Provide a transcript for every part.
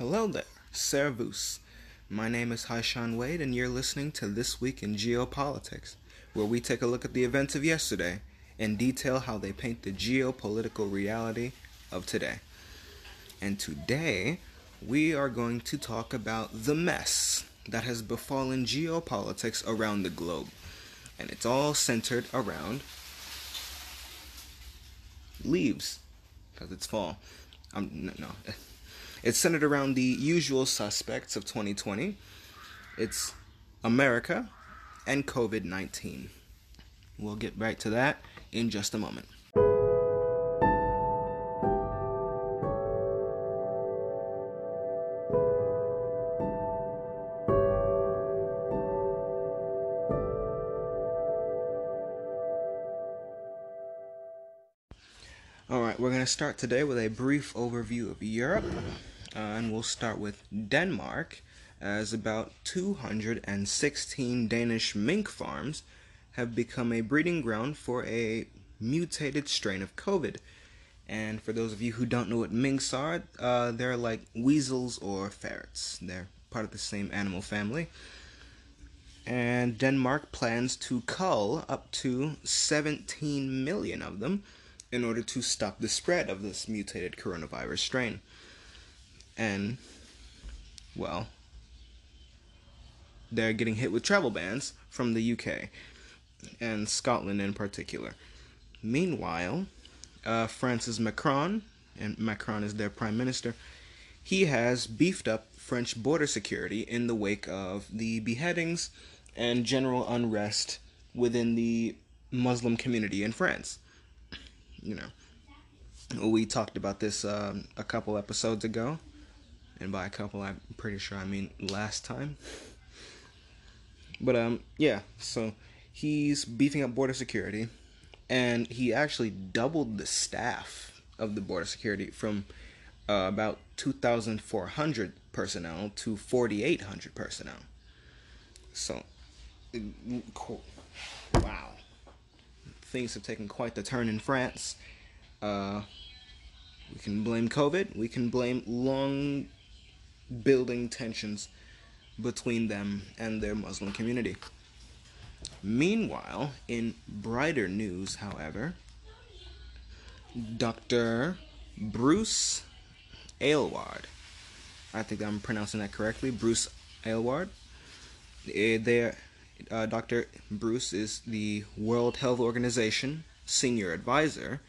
Hello there, Servus. My name is Haishan Wade, and you're listening to This Week in Geopolitics, where we take a look at the events of yesterday and detail how they paint the geopolitical reality of today. And today, we are going to talk about the mess that has befallen geopolitics around the globe. And it's all centered around leaves, because it's fall. Um, no, no. It's centered around the usual suspects of 2020. It's America and COVID 19. We'll get right to that in just a moment. All right, we're going to start today with a brief overview of Europe, uh, and we'll start with Denmark, as about 216 Danish mink farms have become a breeding ground for a mutated strain of COVID. And for those of you who don't know what minks are, uh, they're like weasels or ferrets. They're part of the same animal family. And Denmark plans to cull up to 17 million of them in order to stop the spread of this mutated coronavirus strain. And, well, they're getting hit with travel bans from the UK and Scotland in particular. Meanwhile, uh, France's Macron, and Macron is their prime minister, he has beefed up French border security in the wake of the beheadings and general unrest within the Muslim community in France you know, we talked about this um, a couple episodes ago, and by a couple, I'm pretty sure I mean last time. But um, yeah, so he's beefing up border security, and he actually doubled the staff of the border security from uh, about 2,400 personnel to 4,800 personnel. So, wow things have taken quite the turn in France. Uh, we can blame COVID. We can blame long building tensions between them and their Muslim community. Meanwhile, in brighter news, however, Dr. Bruce Aylward, I think I'm pronouncing that correctly, Bruce Aylward, eh, there uh, Dr. Bruce is the World Health Organization senior advisor.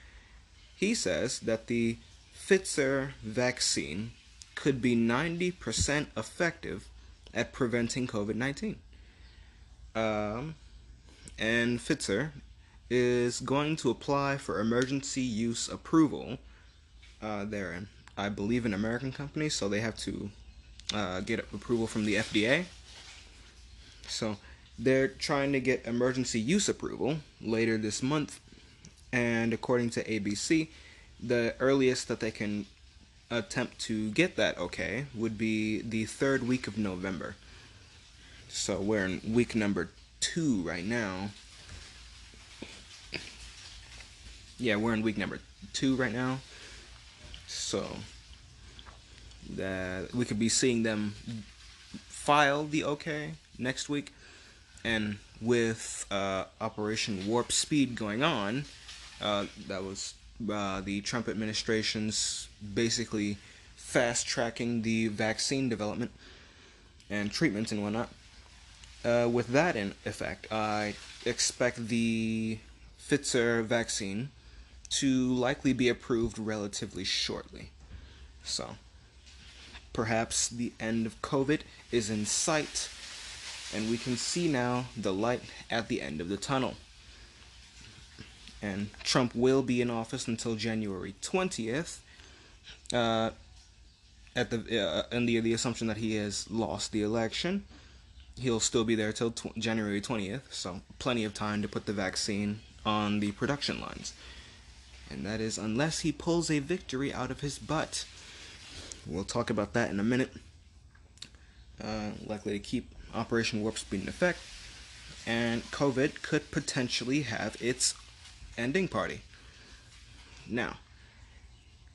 He says that the Pfizer vaccine could be 90% effective at preventing COVID 19. Um, and Pfizer is going to apply for emergency use approval. Uh, I believe, an American company, so they have to uh, get approval from the FDA. So they're trying to get emergency use approval later this month, and according to ABC, the earliest that they can attempt to get that okay would be the third week of November. So we're in week number two right now. Yeah, we're in week number two right now. So that we could be seeing them file the okay next week and with uh, Operation Warp Speed going on, uh, that was uh, the Trump administration's basically fast tracking the vaccine development and treatment and whatnot. Uh, with that in effect, I expect the Pfizer vaccine to likely be approved relatively shortly. So, perhaps the end of COVID is in sight and we can see now the light at the end of the tunnel. And Trump will be in office until January 20th. Uh, at the uh, the the assumption that he has lost the election, he'll still be there till tw- January 20th. So plenty of time to put the vaccine on the production lines. And that is unless he pulls a victory out of his butt. We'll talk about that in a minute. Uh, likely to keep Operation Warp Speed in effect, and COVID could potentially have its ending party. Now,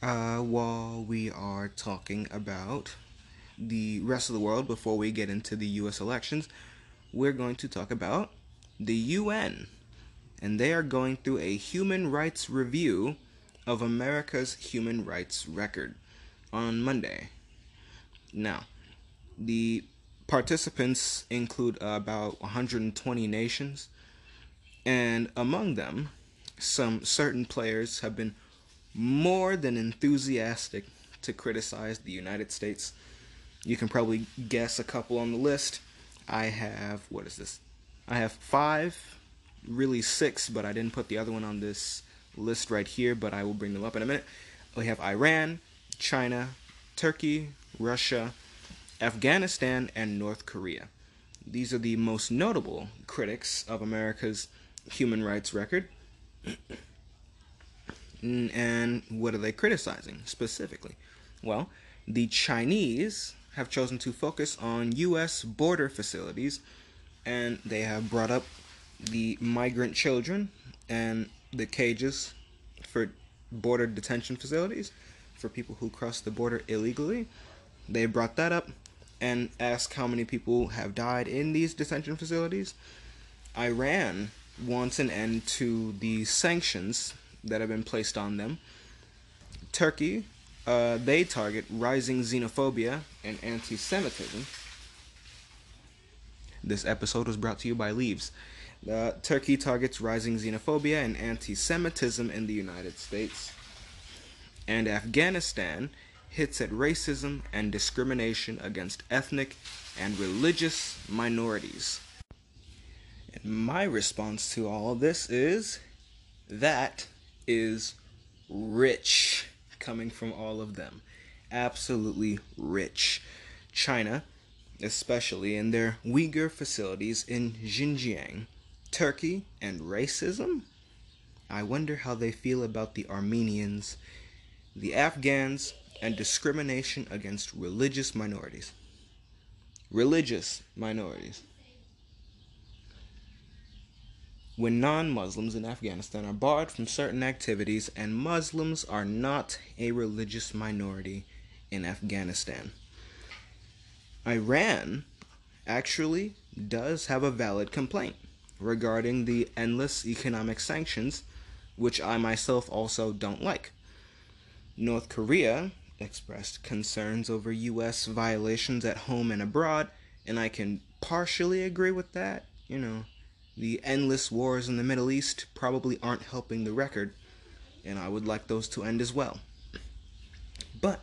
uh, while we are talking about the rest of the world before we get into the US elections, we're going to talk about the UN. And they are going through a human rights review of America's human rights record on Monday. Now, the participants include about 120 nations, and among them, some certain players have been more than enthusiastic to criticize the United States. You can probably guess a couple on the list. I have, what is this? I have five, really six, but I didn't put the other one on this list right here, but I will bring them up in a minute. We have Iran, China, Turkey, Russia, Afghanistan, and North Korea. These are the most notable critics of America's human rights record. Mm, and what are they criticizing specifically? Well, the Chinese have chosen to focus on U.S. border facilities, and they have brought up the migrant children and the cages for border detention facilities for people who cross the border illegally. They brought that up and asked how many people have died in these detention facilities. Iran wants an end to the sanctions that have been placed on them. Turkey, uh, they target rising xenophobia and anti Semitism. This episode was brought to you by Leaves. Uh, Turkey targets rising xenophobia and anti Semitism in the United States. And Afghanistan hits at racism and discrimination against ethnic and religious minorities. And my response to all of this is that is rich coming from all of them. Absolutely rich. China, especially in their Uyghur facilities in Xinjiang, Turkey, and racism? I wonder how they feel about the Armenians, the Afghans, and discrimination against religious minorities. Religious minorities. When non Muslims in Afghanistan are barred from certain activities, and Muslims are not a religious minority in Afghanistan. Iran actually does have a valid complaint regarding the endless economic sanctions, which I myself also don't like. North Korea expressed concerns over U.S. violations at home and abroad, and I can partially agree with that. You know, the endless wars in the Middle East probably aren't helping the record, and I would like those to end as well. But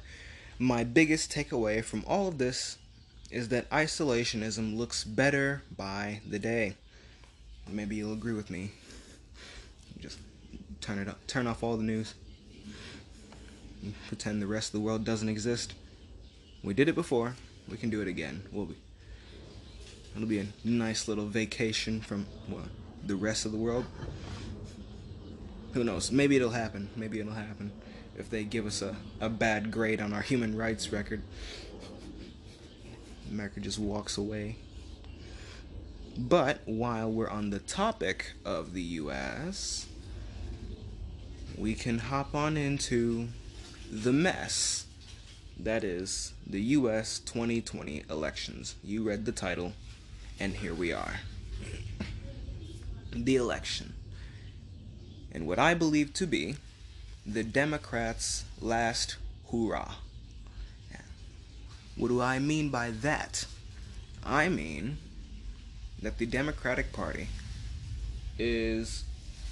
my biggest takeaway from all of this is that isolationism looks better by the day. Maybe you'll agree with me. Just turn it up, turn off all the news pretend the rest of the world doesn't exist. We did it before. We can do it again. We'll be. It'll be a nice little vacation from well, the rest of the world. Who knows? Maybe it'll happen. Maybe it'll happen if they give us a, a bad grade on our human rights record. America just walks away. But while we're on the topic of the US, we can hop on into the mess that is the US 2020 elections. You read the title, and here we are. The election. And what I believe to be the Democrats' last hurrah. What do I mean by that? I mean that the Democratic Party is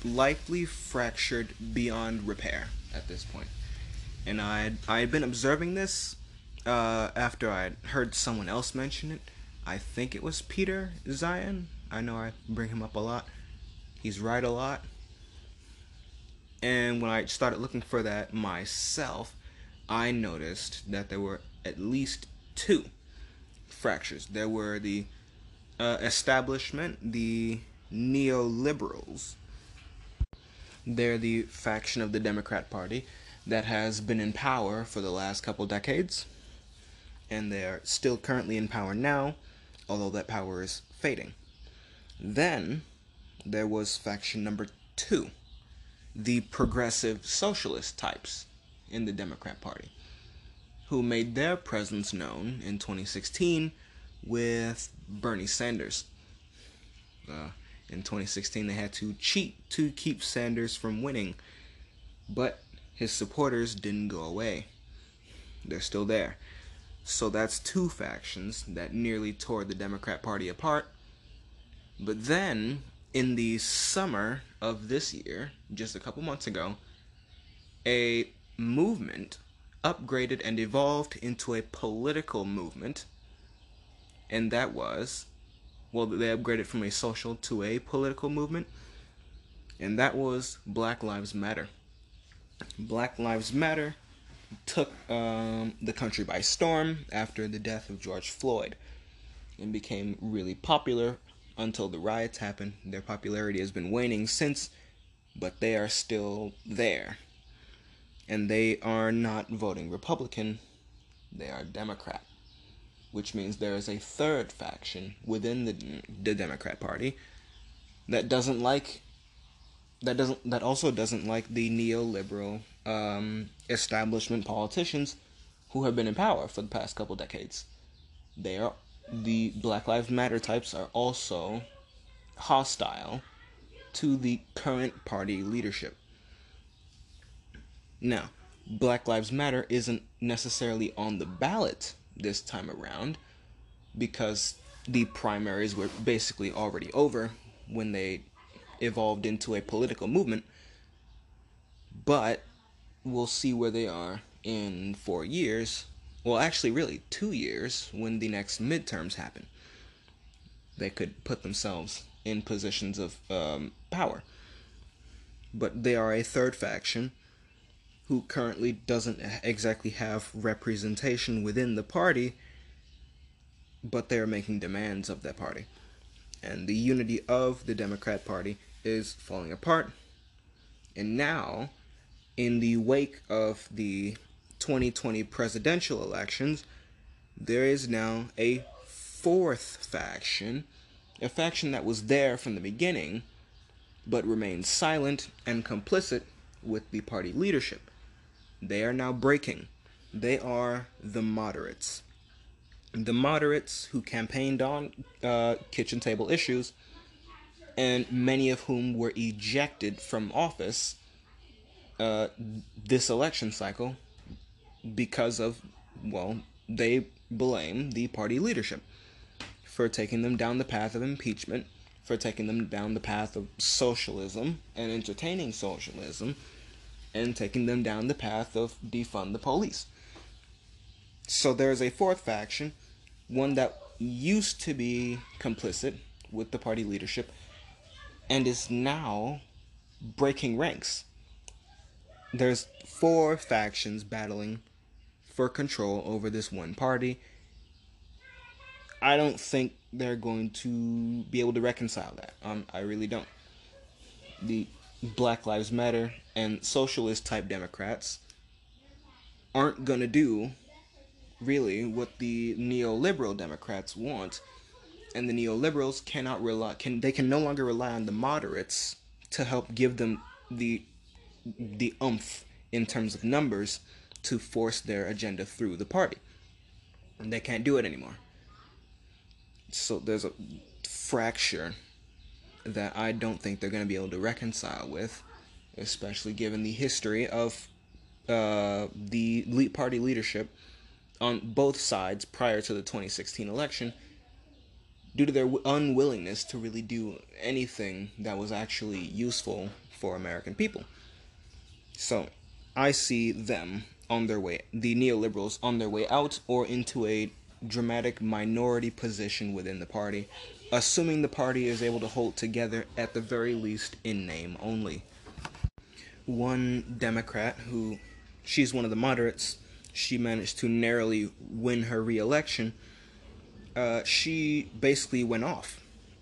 likely fractured beyond repair at this point. point and I I had been observing this uh, after I heard someone else mention it. I think it was Peter Zeihan. I know I bring him up a lot. He's right a lot. And when I started looking for that myself, I noticed that there were at least two fractures. There were the uh, establishment, the neoliberals. They're the faction of the Democrat Party that has been in power for the last couple decades, and they're still currently in power now, although that power is fading. Then there was faction number two, the progressive socialist types in the Democrat Party, who made their presence known in 2016 with Bernie Sanders. Uh, in 2016, they had to cheat to keep Sanders from winning, but his supporters didn't go away. They're still there. So that's two factions that nearly tore the Democrat Party apart. But then, in the summer of this year, just a couple months ago, a movement upgraded and evolved into a political movement, and that was, well, they upgraded from a social to a political movement, and that was Black Lives Matter. Black Lives Matter took um, the country by storm after the death of George Floyd and became really popular until the riots happened. Their popularity has been waning since, but they are still there. And they are not voting Republican, they are Democrat, which means there is a third faction within the, the Democrat Party that doesn't like that doesn't that also doesn't like the neoliberal um, establishment politicians who have been in power for the past couple decades. They are the Black Lives Matter types are also hostile to the current party leadership. Now, Black Lives Matter isn't necessarily on the ballot this time around because the primaries were basically already over when they evolved into a political movement. But we'll see where they are in four years. Well, actually, really, two years when the next midterms happen. They could put themselves in positions of um, power. But they are a third faction who currently doesn't exactly have representation within the party, but they are making demands of that party. And the unity of the Democrat Party is falling apart. And now, in the wake of the 2020 presidential elections, there is now a fourth faction, a faction that was there from the beginning, but remained silent and complicit with the party leadership. They are now breaking. They are the moderates. The moderates who campaigned on uh, kitchen table issues and many of whom were ejected from office uh, this election cycle because of, well, they blame the party leadership for taking them down the path of impeachment, for taking them down the path of socialism and entertaining socialism, and taking them down the path of defund the police. So there's a fourth faction, one that used to be complicit with the party leadership and is now breaking ranks. There's four factions battling for control over this one party. I don't think they're going to be able to reconcile that. Um, I really don't. The Black Lives Matter and socialist type Democrats aren't going to do really what the neoliberal Democrats want and the neoliberals cannot rely can they can no longer rely on the moderates to help give them the the umph in terms of numbers to force their agenda through the party. And they can't do it anymore. So there's a fracture that I don't think they're going to be able to reconcile with, especially given the history of uh, the party leadership on both sides prior to the 2016 election due to their unwillingness to really do anything that was actually useful for American people. So, I see them on their way, the neoliberals on their way out or into a dramatic minority position within the party, assuming the party is able to hold together at the very least in name only. One Democrat who, she's one of the moderates, she managed to narrowly win her re election uh, she basically went off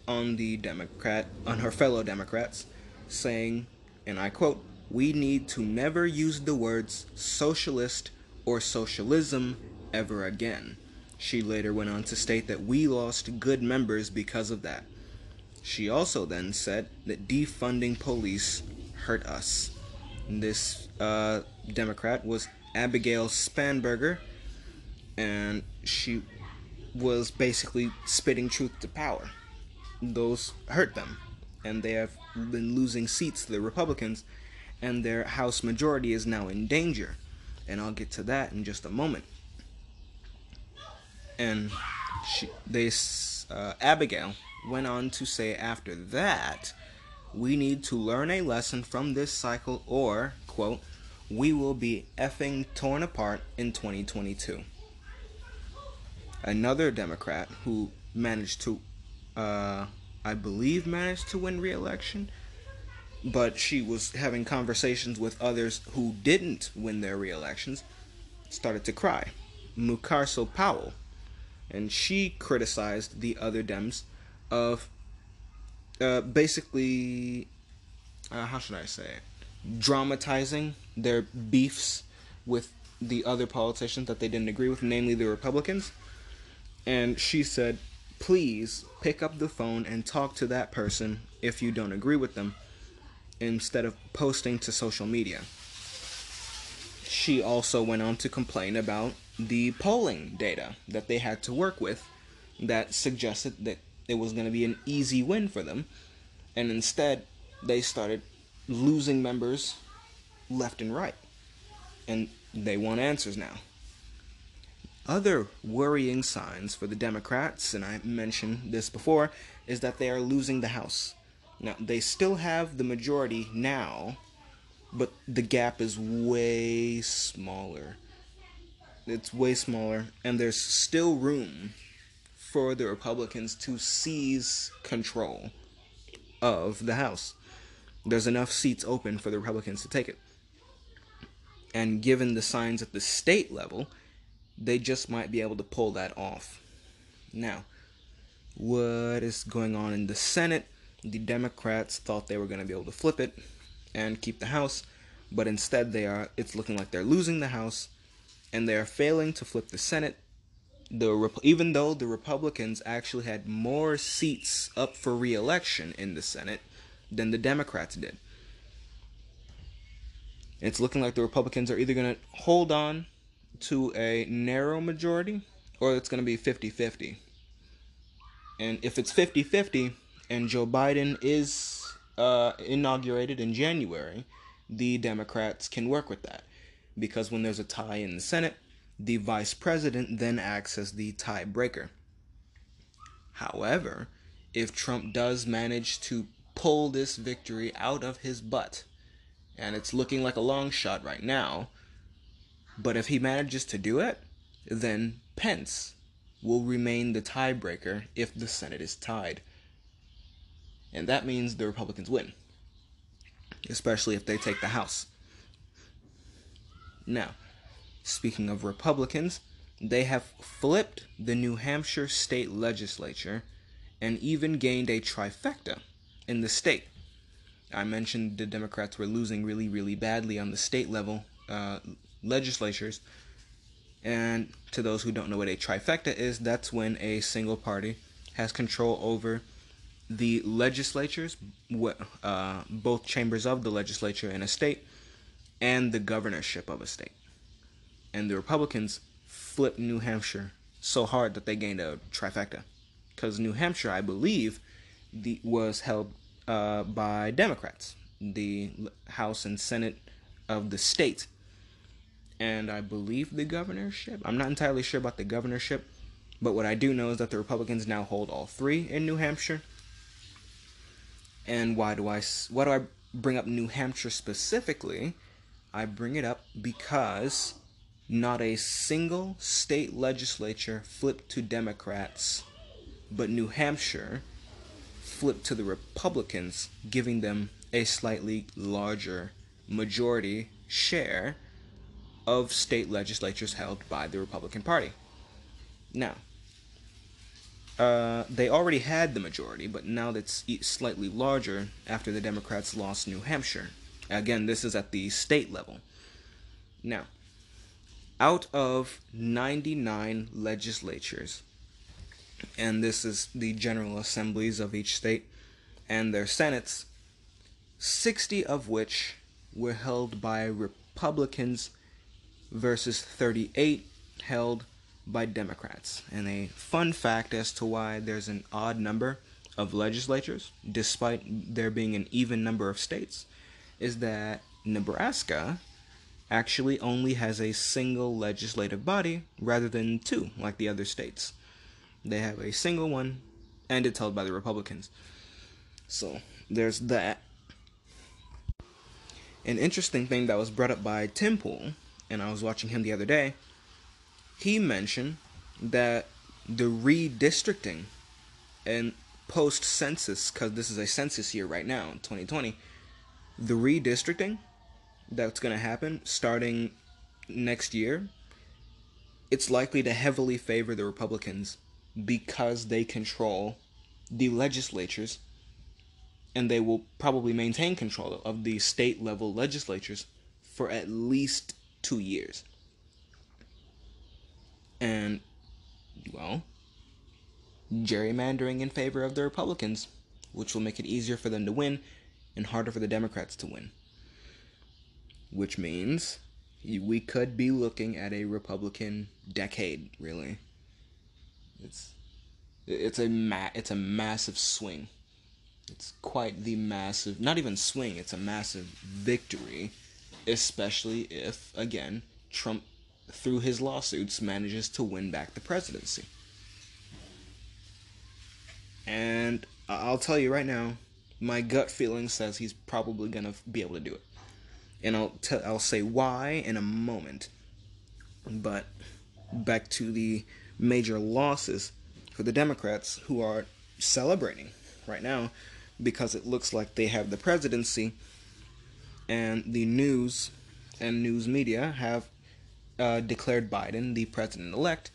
on the Democrat, on her fellow Democrats, saying, and I quote, We need to never use the words socialist or socialism ever again. She later went on to state that we lost good members because of that. She also then said that defunding police hurt us. This uh, Democrat was Abigail Spanberger, and she was basically spitting truth to power. Those hurt them, and they have been losing seats to the Republicans, and their House majority is now in danger. And I'll get to that in just a moment. And she, they, uh, Abigail went on to say after that, we need to learn a lesson from this cycle, or quote, we will be effing torn apart in 2022 another Democrat who managed to, uh, I believe, managed to win re-election, but she was having conversations with others who didn't win their re-elections, started to cry. Mucarsel Powell, and she criticized the other Dems of uh, basically, uh, how should I say it, dramatizing their beefs with the other politicians that they didn't agree with, namely the Republicans. And she said, please pick up the phone and talk to that person if you don't agree with them instead of posting to social media. She also went on to complain about the polling data that they had to work with that suggested that it was going to be an easy win for them, and instead they started losing members left and right. And they want answers now. Other worrying signs for the Democrats, and I mentioned this before, is that they are losing the House. Now, they still have the majority now, but the gap is way smaller. It's way smaller, and there's still room for the Republicans to seize control of the House. There's enough seats open for the Republicans to take it. And given the signs at the state level, they just might be able to pull that off. Now, what is going on in the Senate? The Democrats thought they were going to be able to flip it and keep the House, but instead they are it's looking like they're losing the House and they are failing to flip the Senate. The even though the Republicans actually had more seats up for re-election in the Senate than the Democrats did. It's looking like the Republicans are either going to hold on to a narrow majority or it's going to be 50 50. And if it's 50 50 and Joe Biden is uh, inaugurated in January, the Democrats can work with that. Because when there's a tie in the Senate, the vice president then acts as the tiebreaker. However, if Trump does manage to pull this victory out of his butt, and it's looking like a long shot right now, but if he manages to do it, then Pence will remain the tiebreaker if the Senate is tied. And that means the Republicans win, especially if they take the House. Now, speaking of Republicans, they have flipped the New Hampshire state legislature and even gained a trifecta in the state. I mentioned the Democrats were losing really, really badly on the state level uh, legislatures. And to those who don't know what a trifecta is, that's when a single party has control over the legislatures, uh, both chambers of the legislature in a state, and the governorship of a state. And the Republicans flipped New Hampshire so hard that they gained a trifecta. Because New Hampshire, I believe, the, was held uh, by Democrats. The House and Senate of the state and I believe the governorship. I'm not entirely sure about the governorship, but what I do know is that the Republicans now hold all three in New Hampshire. And why do I why do I bring up New Hampshire specifically? I bring it up because not a single state legislature flipped to Democrats, but New Hampshire flipped to the Republicans, giving them a slightly larger majority share of state legislatures held by the Republican Party. Now, uh, they already had the majority, but now that's slightly larger after the Democrats lost New Hampshire. Again, this is at the state level. Now, out of 99 legislatures, and this is the general assemblies of each state and their senates, 60 of which were held by Republicans versus 38 held by Democrats. And a fun fact as to why there's an odd number of legislatures, despite there being an even number of states, is that Nebraska actually only has a single legislative body rather than two, like the other states. They have a single one, and it's held by the Republicans. So there's that. An interesting thing that was brought up by Tim Pool, and I was watching him the other day, he mentioned that the redistricting and post census, because this is a census year right now, 2020, the redistricting that's going to happen starting next year, it's likely to heavily favor the Republicans because they control the legislatures and they will probably maintain control of the state level legislatures for at least two years. And, well, gerrymandering in favor of the Republicans, which will make it easier for them to win and harder for the Democrats to win which means we could be looking at a Republican decade. Really, it's it's a ma- it's a massive swing. It's quite the massive, not even swing. It's a massive victory, especially if again Trump, through his lawsuits, manages to win back the presidency. And I'll tell you right now, my gut feeling says he's probably gonna be able to do it and I'll tell I'll say why in a moment. But back to the major losses for the Democrats who are celebrating right now because it looks like they have the presidency and the news and news media have uh, declared Biden the president elect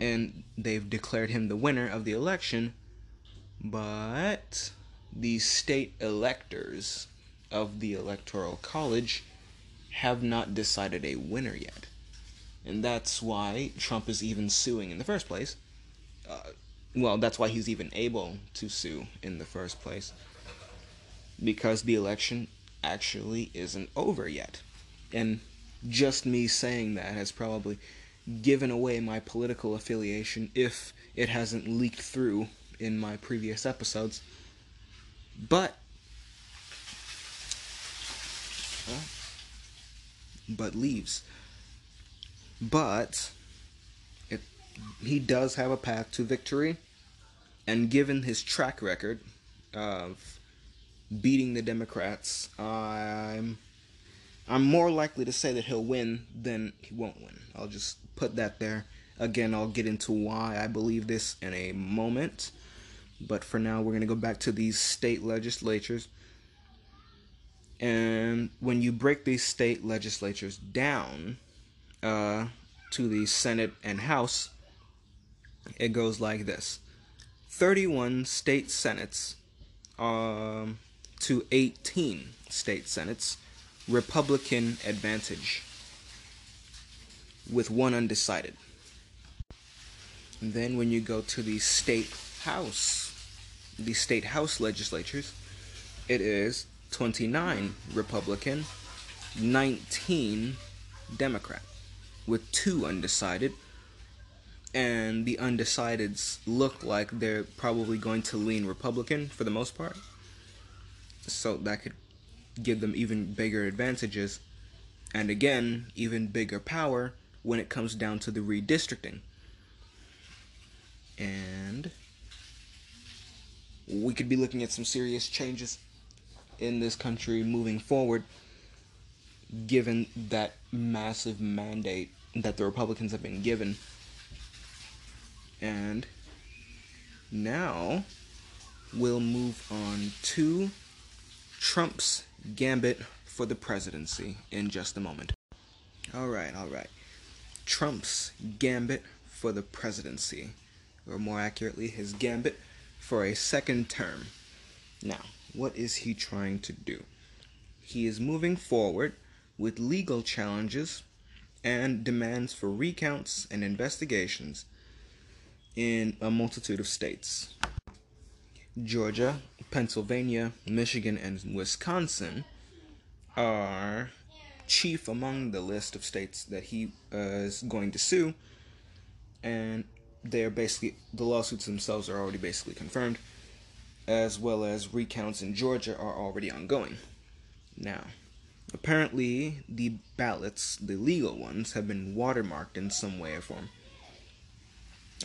and they've declared him the winner of the election but the state electors of the Electoral College have not decided a winner yet. And that's why Trump is even suing in the first place. Uh, well, that's why he's even able to sue in the first place. Because the election actually isn't over yet. And just me saying that has probably given away my political affiliation if it hasn't leaked through in my previous episodes. But but leaves. But it, he does have a path to victory, and given his track record of beating the Democrats, I'm I'm more likely to say that he'll win than he won't win. I'll just put that there. Again, I'll get into why I believe this in a moment. But for now, we're going to go back to these state legislatures. And when you break these state legislatures down uh, to the Senate and House, it goes like this 31 state senates um, to 18 state senates, Republican advantage, with one undecided. And then when you go to the state house, the state house legislatures, it is 29 Republican, 19 Democrat, with two undecided. And the undecideds look like they're probably going to lean Republican for the most part. So that could give them even bigger advantages. And again, even bigger power when it comes down to the redistricting. And we could be looking at some serious changes in this country moving forward, given that massive mandate that the Republicans have been given. And now we'll move on to Trump's gambit for the presidency in just a moment. All right, all right. Trump's gambit for the presidency, or more accurately, his gambit for a second term. Now, what is he trying to do? He is moving forward with legal challenges and demands for recounts and investigations in a multitude of states. Georgia, Pennsylvania, Michigan, and Wisconsin are chief among the list of states that he uh, is going to sue. and they're basically the lawsuits themselves are already basically confirmed, as well as recounts in Georgia are already ongoing. Now, apparently the ballots, the legal ones, have been watermarked in some way or form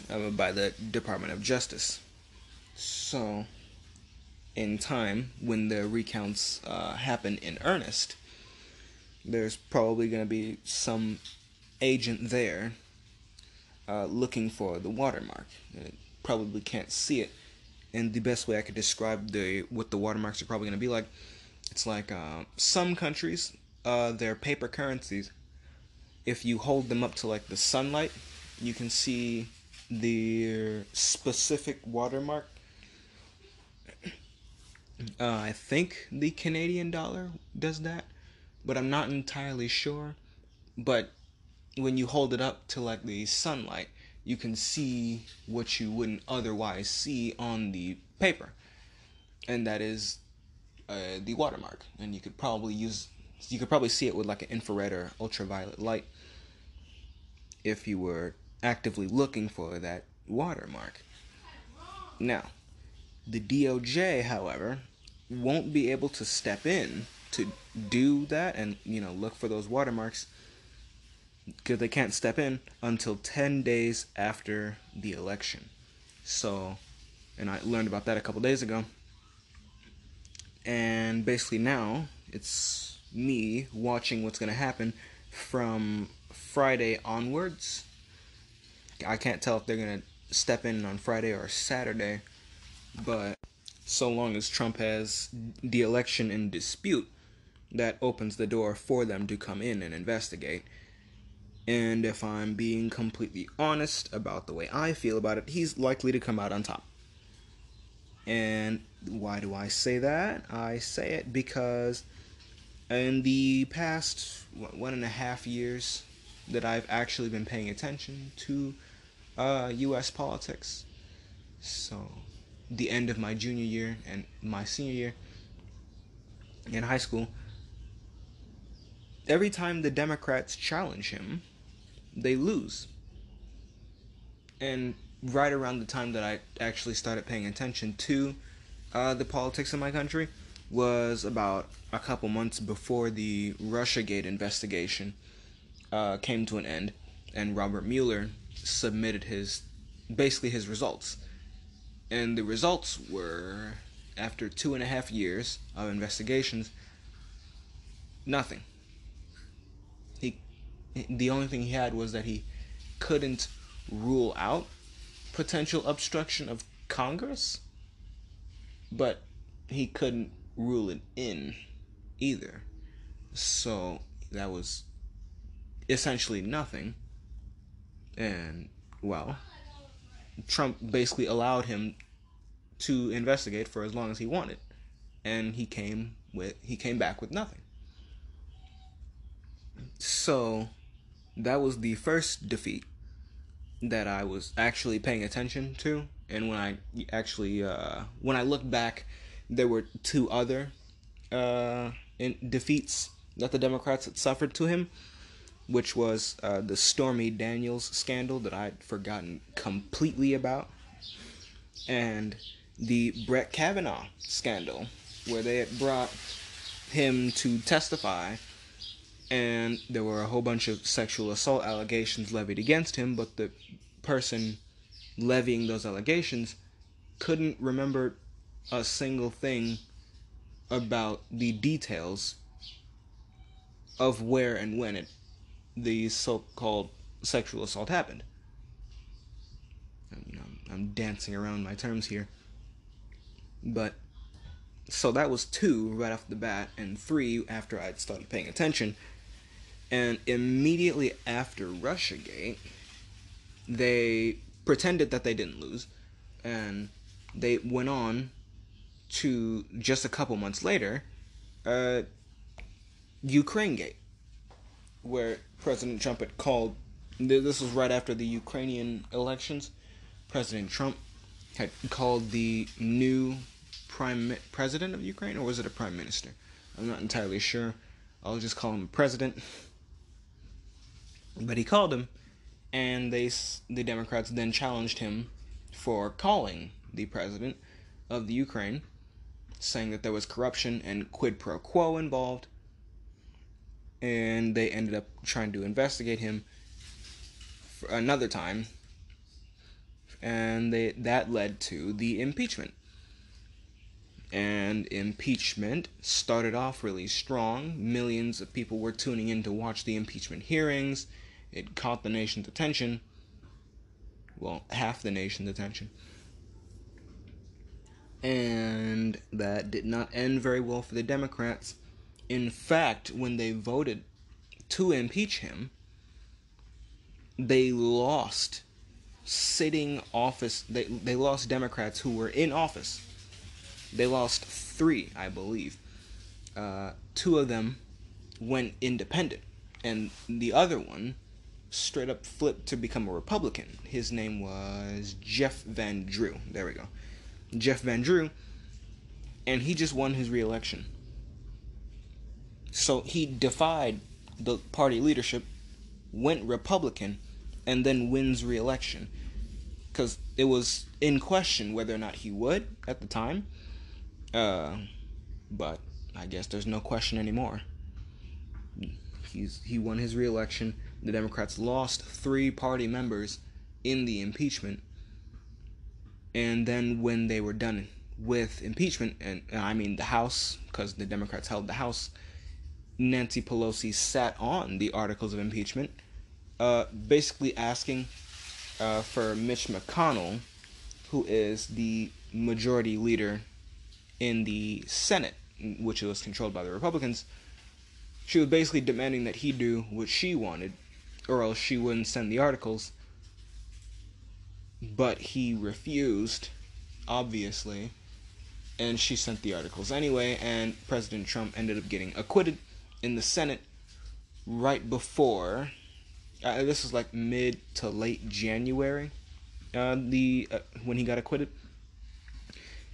uh, by the Department of Justice. So, in time, when the recounts uh, happen in earnest, there's probably going to be some agent there uh, looking for the watermark. It probably can't see it. And the best way I could describe the what the watermarks are probably going to be like, it's like uh, some countries, uh, their paper currencies. If you hold them up to like the sunlight, you can see the specific watermark. Uh, I think the Canadian dollar does that, but I'm not entirely sure. But when you hold it up to like the sunlight, you can see what you wouldn't otherwise see on the paper, and that is uh, the watermark. And you could probably use, you could probably see it with like an infrared or ultraviolet light if you were actively looking for that watermark. Now, the DOJ, however, won't be able to step in to do that and you know look for those watermarks because they can't step in until 10 days after the election. So, and I learned about that a couple days ago. And basically now it's me watching what's going to happen from Friday onwards. I can't tell if they're going to step in on Friday or Saturday, but so long as Trump has the election in dispute, that opens the door for them to come in and investigate. And if I'm being completely honest about the way I feel about it, he's likely to come out on top. And why do I say that? I say it because in the past one and a half years that I've actually been paying attention to uh, U.S. politics, so the end of my junior year and my senior year in high school, every time the Democrats challenge him, they lose. And right around the time that I actually started paying attention to uh, the politics in my country was about a couple months before the Russiagate investigation uh, came to an end, and Robert Mueller submitted his basically his results. And the results were after two and a half years of investigations, nothing He, the only thing he had was that he couldn't rule out potential obstruction of Congress, but he couldn't rule it in either. So that was essentially nothing. And, well, Trump basically allowed him to investigate for as long as he wanted. And he came with he came back with nothing. So that was the first defeat that I was actually paying attention to. And when I actually, uh, when I look back, there were two other uh, defeats that the Democrats had suffered to him, which was uh, the Stormy Daniels scandal that I'd forgotten completely about, and the Brett Kavanaugh scandal, where they had brought him to testify and there were a whole bunch of sexual assault allegations levied against him, but the person levying those allegations couldn't remember a single thing about the details of where and when it the so-called sexual assault happened. You know, I'm dancing around my terms here, but so that was two right off the bat, and three after I'd started paying attention. And immediately after Russiagate, they pretended that they didn't lose, and they went on to just a couple months later, uh, Ukraine Gate, where President Trump had called. This was right after the Ukrainian elections. President Trump had called the new prime president of Ukraine, or was it a prime minister? I'm not entirely sure. I'll just call him president. But he called him and they the Democrats then challenged him for calling the president of the Ukraine, saying that there was corruption and quid pro quo involved, and they ended up trying to investigate him another time, and they that led to the impeachment. And impeachment started off really strong. Millions of people were tuning in to watch the impeachment hearings it caught the nation's attention. Well, half the nation's attention. And that did not end very well for the Democrats. In fact, when they voted to impeach him, they lost sitting office they, they lost democrats who were in office they lost three i believe uh, two of them went independent and the other one straight up flipped to become a Republican. His name was Jeff Van Drew. There we go. Jeff Van Drew. And he just won his reelection. So he defied the party leadership, went Republican, and then wins reelection. Because it was in question whether or not he would at the time. Uh, but I guess there's no question anymore. He's he won his reelection the Democrats lost three party members in the impeachment. And then when they were done with impeachment, and, and I mean the House, because the Democrats held the House, Nancy Pelosi sat on the articles of impeachment, uh, basically asking uh, for Mitch McConnell, who is the majority leader in the Senate, which was controlled by the Republicans. She was basically demanding that he do what she wanted or else she wouldn't send the articles. But he refused, obviously, and she sent the articles anyway, and President Trump ended up getting acquitted in the Senate right before. Uh, this was like mid to late January, uh, the uh, when he got acquitted,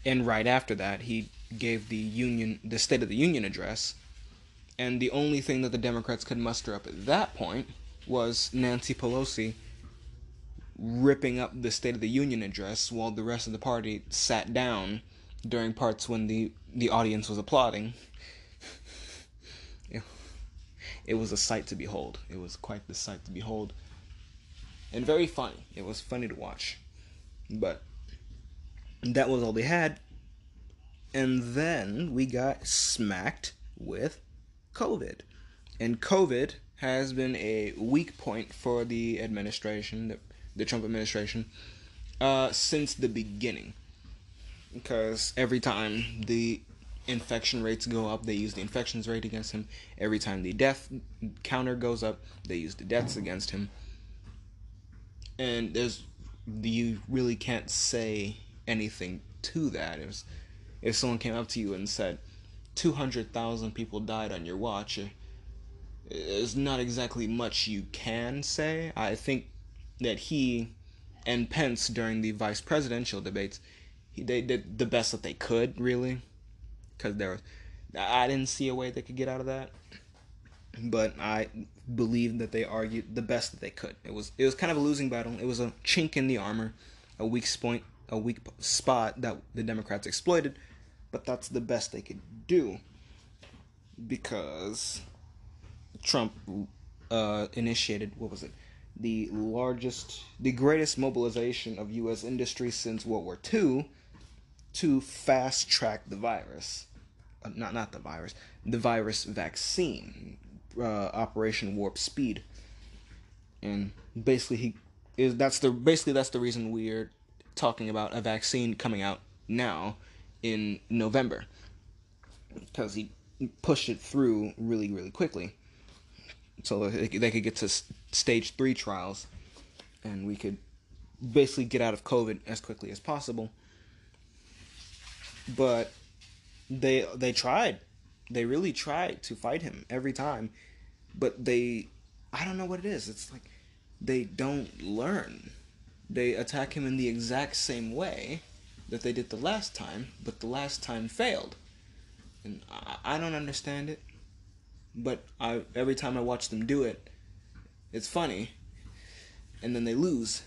and right after that he gave the union the State of the Union address, and the only thing that the Democrats could muster up at that point was Nancy Pelosi ripping up the State of the Union address while the rest of the party sat down during parts when the, the audience was applauding. It was a sight to behold. It was quite the sight to behold. And very funny. It was funny to watch. But that was all they had. And then we got smacked with COVID. And COVID has been a weak point for the administration, the, the Trump administration, uh, since the beginning. Because every time the infection rates go up, they use the infections rate against him. Every time the death counter goes up, they use the deaths against him. And there's you really can't say anything to that. If if someone came up to you and said, 200,000 people died on your watch, eh, there's not exactly much you can say. I think that he and Pence during the vice presidential debates, they did the best that they could, really, because there was. I didn't see a way they could get out of that, but I believe that they argued the best that they could. It was it was kind of a losing battle. It was a chink in the armor, a weak point, a weak spot that the Democrats exploited, but that's the best they could do because Trump uh, initiated what was it? The largest, the greatest mobilization of U.S. industry since World War II to fast track the virus. Uh, not not the virus, the virus vaccine, uh, Operation Warp Speed, and basically he is that's the basically that's the reason we're talking about a vaccine coming out now in November. Because he pushed it through really really quickly. So they could get to stage three trials, and we could basically get out of COVID as quickly as possible. But they they tried, they really tried to fight him every time, but they, I don't know what it is. It's like they don't learn. They attack him in the exact same way that they did the last time, but the last time failed. And I, I don't understand it but I every time I watch them do it, it's funny. and then they lose.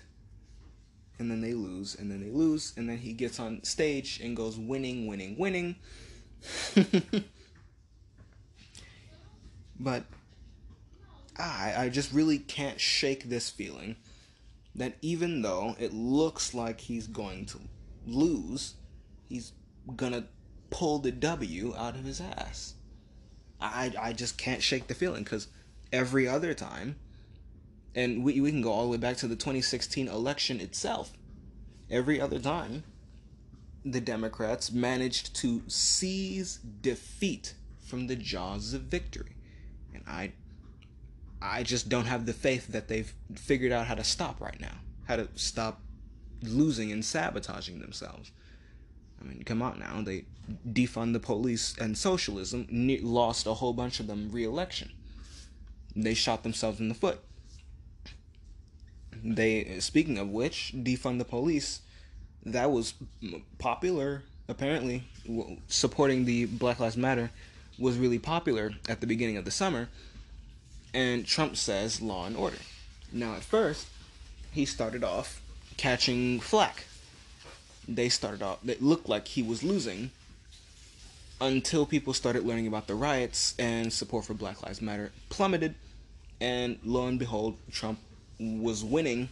And then they lose, and then they lose, and then he gets on stage and goes winning, winning, winning. but I, I just really can't shake this feeling that even though it looks like he's going to lose, he's gonna pull the W out of his ass. I, I just can't shake the feeling because every other time, and we, we can go all the way back to the 2016 election itself, every other time, the Democrats managed to seize defeat from the jaws of victory. And I I just don't have the faith that they've figured out how to stop right now. How to stop losing and sabotaging themselves. I mean, come on now. They defund the police and socialism, lost a whole bunch of them re election. They shot themselves in the foot. They, speaking of which, defund the police, that was popular, apparently. Supporting the Black Lives Matter was really popular at the beginning of the summer. And Trump says law and order. Now, at first, he started off catching flack. They started off, it looked like he was losing until people started learning about the riots and support for Black Lives Matter plummeted. And lo and behold, Trump was winning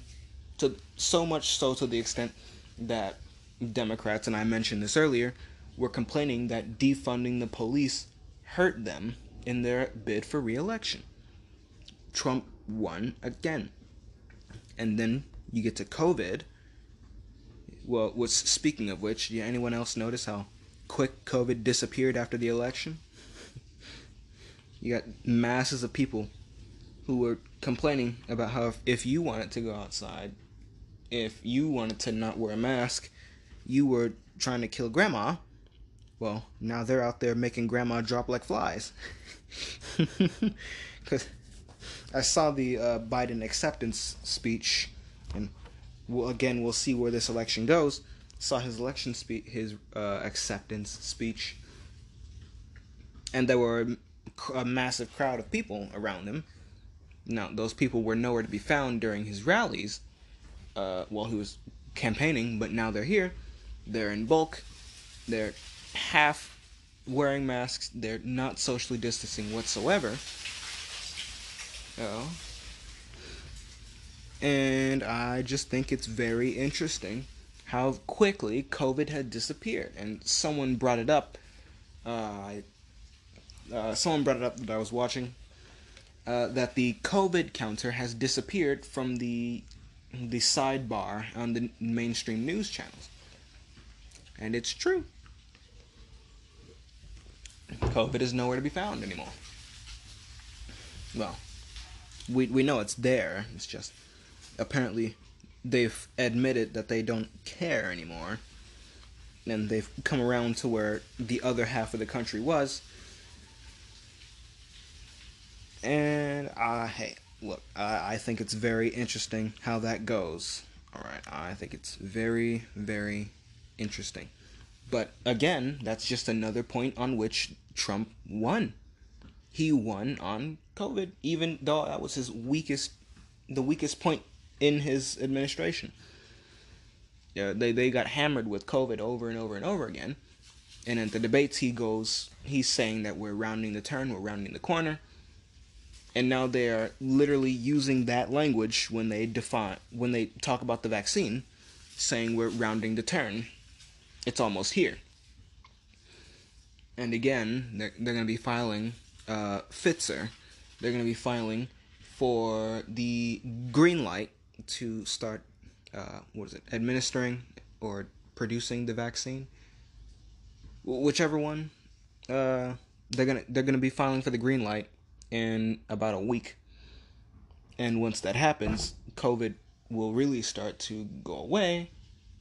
to so much so to the extent that Democrats, and I mentioned this earlier, were complaining that defunding the police hurt them in their bid for re-election. Trump won again. And then you get to COVID. Well, was speaking of which, did anyone else notice how quick COVID disappeared after the election? you got masses of people who were complaining about how if, if you wanted to go outside, if you wanted to not wear a mask, you were trying to kill grandma. Well, now they're out there making grandma drop like flies. Because I saw the uh, Biden acceptance speech, and we'll, again, we'll see where this election goes. Saw his election speech, his uh, acceptance speech, and there were a, a massive crowd of people around him. Now, those people were nowhere to be found during his rallies uh, while he was campaigning, but now they're here. They're in bulk. They're half wearing masks. They're not socially distancing whatsoever. Oh. And I just think it's very interesting how quickly COVID had disappeared. And someone brought it up. Uh, uh, someone brought it up that I was watching. Uh, that the COVID counter has disappeared from the the sidebar on the mainstream news channels. And it's true. COVID is nowhere to be found anymore. Well, we we know it's there. It's just apparently they've admitted that they don't care anymore, and they've come around to where the other half of the country was. And uh, hey, look, I, I think it's very interesting how that goes. All right, I think it's very, very interesting. But again, that's just another point on which Trump won. He won on COVID, even though that was his weakest, the weakest point in his administration. Yeah, they they got hammered with COVID over and over and over again, and at the debates he goes, he's saying that we're rounding the turn, we're rounding the corner, and now they are literally using that language when they define when they talk about the vaccine, saying we're rounding the turn. It's almost here. And again, they're, they're going to be filing uh, Pfizer they're going to be filing for the green light to start, uh, what is it, administering or producing the vaccine. Whichever one, uh, they're gonna they're gonna be filing for the green light in about a week. And once that happens, COVID will really start to go away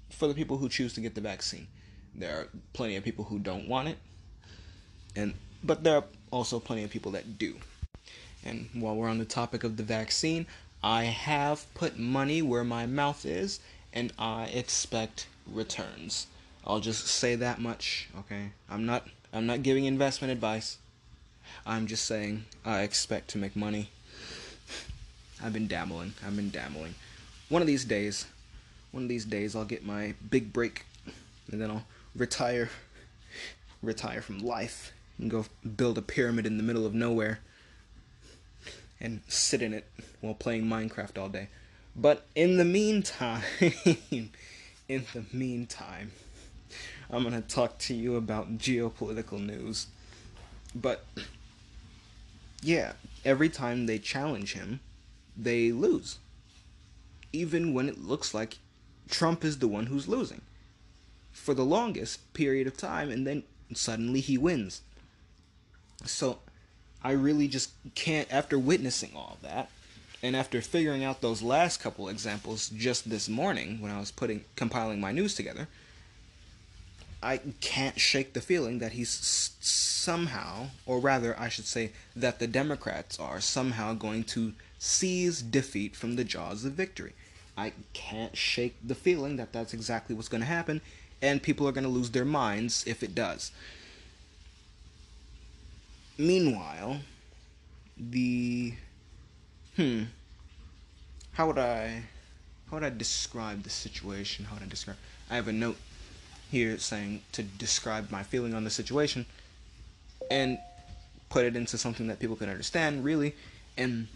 for the people who choose to get the vaccine. There are plenty of people who don't want it, and but there are also plenty of people that do. And while we're on the topic of the vaccine, I have put money where my mouth is and I expect returns. I'll just say that much, okay? I'm not I'm not giving investment advice. I'm just saying I expect to make money. I've been dabbling. I've been dabbling. one of these days, one of these days, I'll get my big break, and then I'll retire, retire from life, and go build a pyramid in the middle of nowhere, and sit in it while playing Minecraft all day. But in the meantime, in the meantime, I'm gonna talk to you about geopolitical news. But yeah, every time they challenge him, they lose. Even when it looks like Trump is the one who's losing. For the longest period of time, and then suddenly he wins. So I really just can't, after witnessing all that, and after figuring out those last couple examples just this morning when I was putting compiling my news together, I can't shake the feeling that he's somehow, or rather, I should say, that the Democrats are somehow going to seize defeat from the jaws of victory. I can't shake the feeling that that's exactly what's going to happen, and people are going to lose their minds if it does. Meanwhile, the hmm, how would I how would I describe the situation? How would I describe? I have a note here saying to describe my feeling on the situation and put it into something that people can understand really. And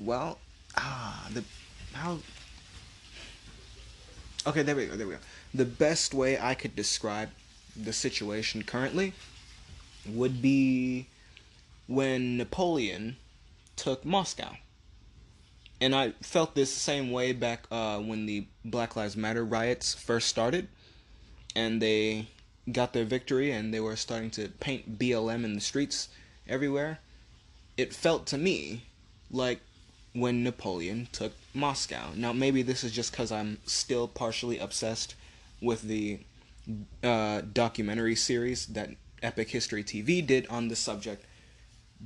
well ah the how okay there we go there we go. The best way i could describe the situation currently would be when napoleon took moscow. And i felt this same way back uh, when the black lives matter riots first started and they got their victory and they were starting to paint BLM in the streets everywhere, it felt to me like when Napoleon took Moscow. Now, maybe this is just because I'm still partially obsessed with the uh, documentary series that Epic History TV did on the subject,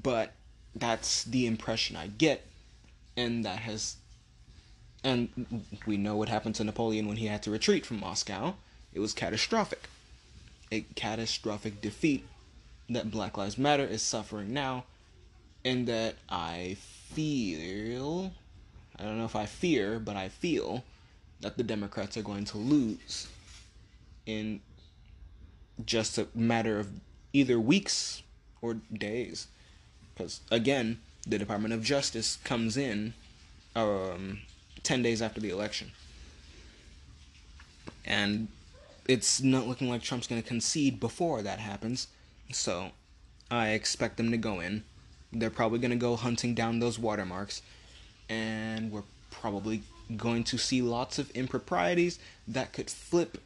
but that's the impression I get, and that has. And we know what happened to Napoleon when he had to retreat from Moscow it was catastrophic. A catastrophic defeat that Black Lives Matter is suffering now, and that I feel I don't know if I fear, but I feel that the Democrats are going to lose in just a matter of either weeks or days. Because, again, the Department of Justice comes in um, 10 days after the election. And it's not looking like Trump's going to concede before that happens. So I expect them to go in. They're probably going to go hunting down those watermarks. And we're probably going to see lots of improprieties that could flip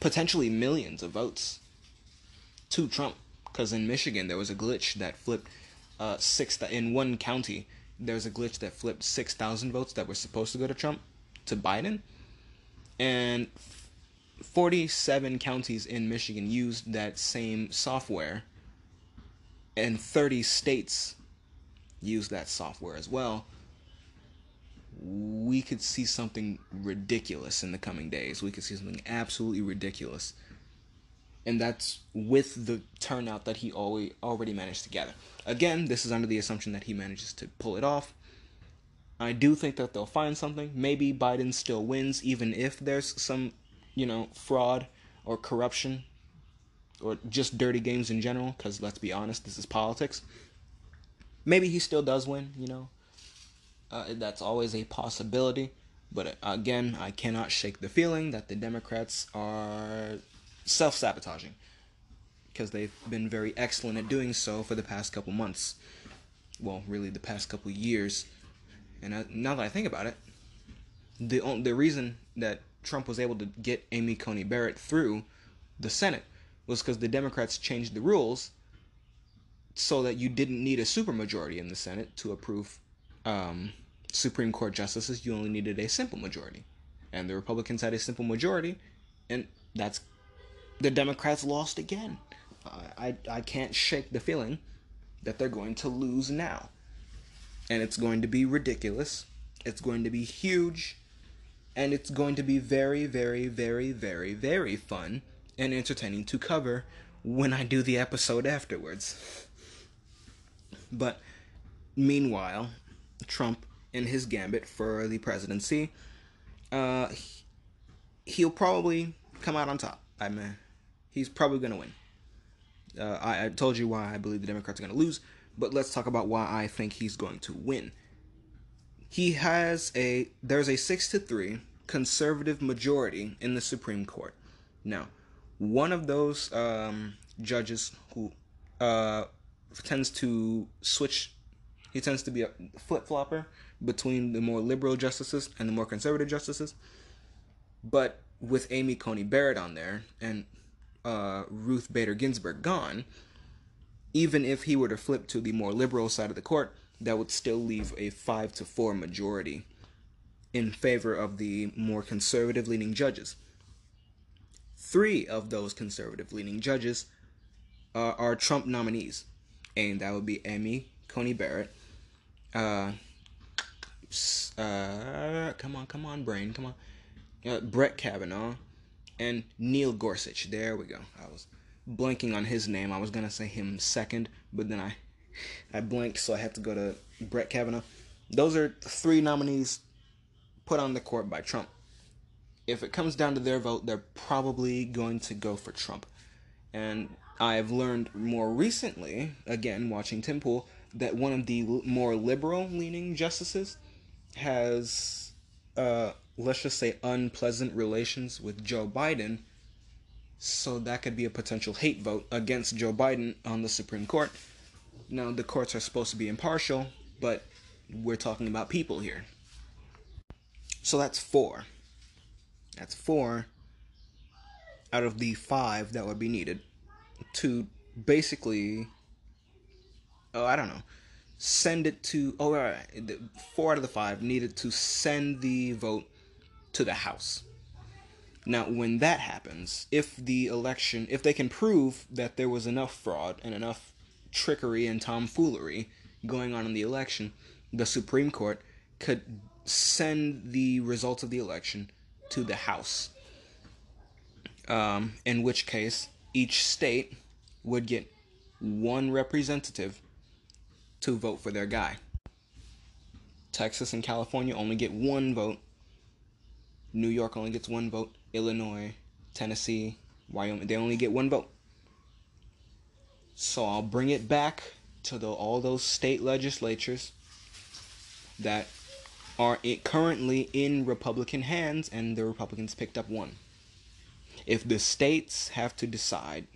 potentially millions of votes to Trump. Because in Michigan, there was a glitch that flipped uh, six. Th- in one county, there was a glitch that flipped 6,000 votes that were supposed to go to Trump to Biden. And 47 counties in Michigan used that same software, and 30 states use that software as well. We could see something ridiculous in the coming days. We could see something absolutely ridiculous. And that's with the turnout that he already managed to gather. Again, this is under the assumption that he manages to pull it off. I do think that they'll find something. Maybe Biden still wins, even if there's some you know, fraud or corruption or just dirty games in general, because let's be honest, this is politics. Maybe he still does win, you know. Uh, that's always a possibility. But uh, again, I cannot shake the feeling that the Democrats are self sabotaging because they've been very excellent at doing so for the past couple months. Well, really, the past couple years. And uh, now that I think about it, the the reason that Trump was able to get Amy Coney Barrett through the Senate was because the Democrats changed the rules so that you didn't need a supermajority in the Senate to approve um, Supreme Court justices. You only needed a simple majority, and the Republicans had a simple majority, and that's the Democrats lost again. I I can't shake the feeling that they're going to lose now, and it's going to be ridiculous. It's going to be huge and it's going to be very, very, very, very, very fun and entertaining to cover when I do the episode afterwards. But meanwhile, Trump in his gambit for the presidency uh, he'll probably come out on top. I mean, he's probably going to win. Uh, I, I told you why I believe the Democrats are going to lose, but let's talk about why I think he's going to win. He has a there's a six to three conservative majority in the Supreme Court. Now, one of those um, judges who uh, tends to switch, he tends to be a flip flopper between the more liberal justices and the more conservative justices. But with Amy Coney Barrett on there and uh, Ruth Bader Ginsburg gone, even if he were to flip to the more liberal side of the court, that would still leave a five to four majority in favor of the more conservative leaning judges. Three of those conservative leaning judges uh, are Trump nominees, and that would be Amy Coney Barrett, uh, uh, come on, come on, brain, come on, uh, Brett Kavanaugh, and Neil Gorsuch. There we go. I was blanking on his name. I was gonna say him second, but then I I blinked, so I have to go to Brett Kavanaugh. Those are three nominees put on the court by Trump. If it comes down to their vote, they're probably going to go for Trump. And I've learned more recently, again watching Tim Pool, that one of the more liberal leaning justices has, uh, let's just say, unpleasant relations with Joe Biden. So that could be a potential hate vote against Joe Biden on the Supreme Court. Now, the courts are supposed to be impartial, but we're talking about people here. So that's four. That's four out of the five that would be needed to basically oh I don't know send it to oh all right four out of the five needed to send the vote to the House. Now, when that happens, if the election, if they can prove that there was enough fraud and enough trickery and tomfoolery going on in the election, the Supreme Court could send the results of the election to the House. Um, in which case, each state would get one representative to vote for their guy. Texas and California only get one vote. New York only gets one vote. Illinois, Tennessee, Wyoming, they only get one vote. So I'll bring it back to the, all those state legislatures that are currently in Republican hands, and the Republicans picked up one. If the states have to decide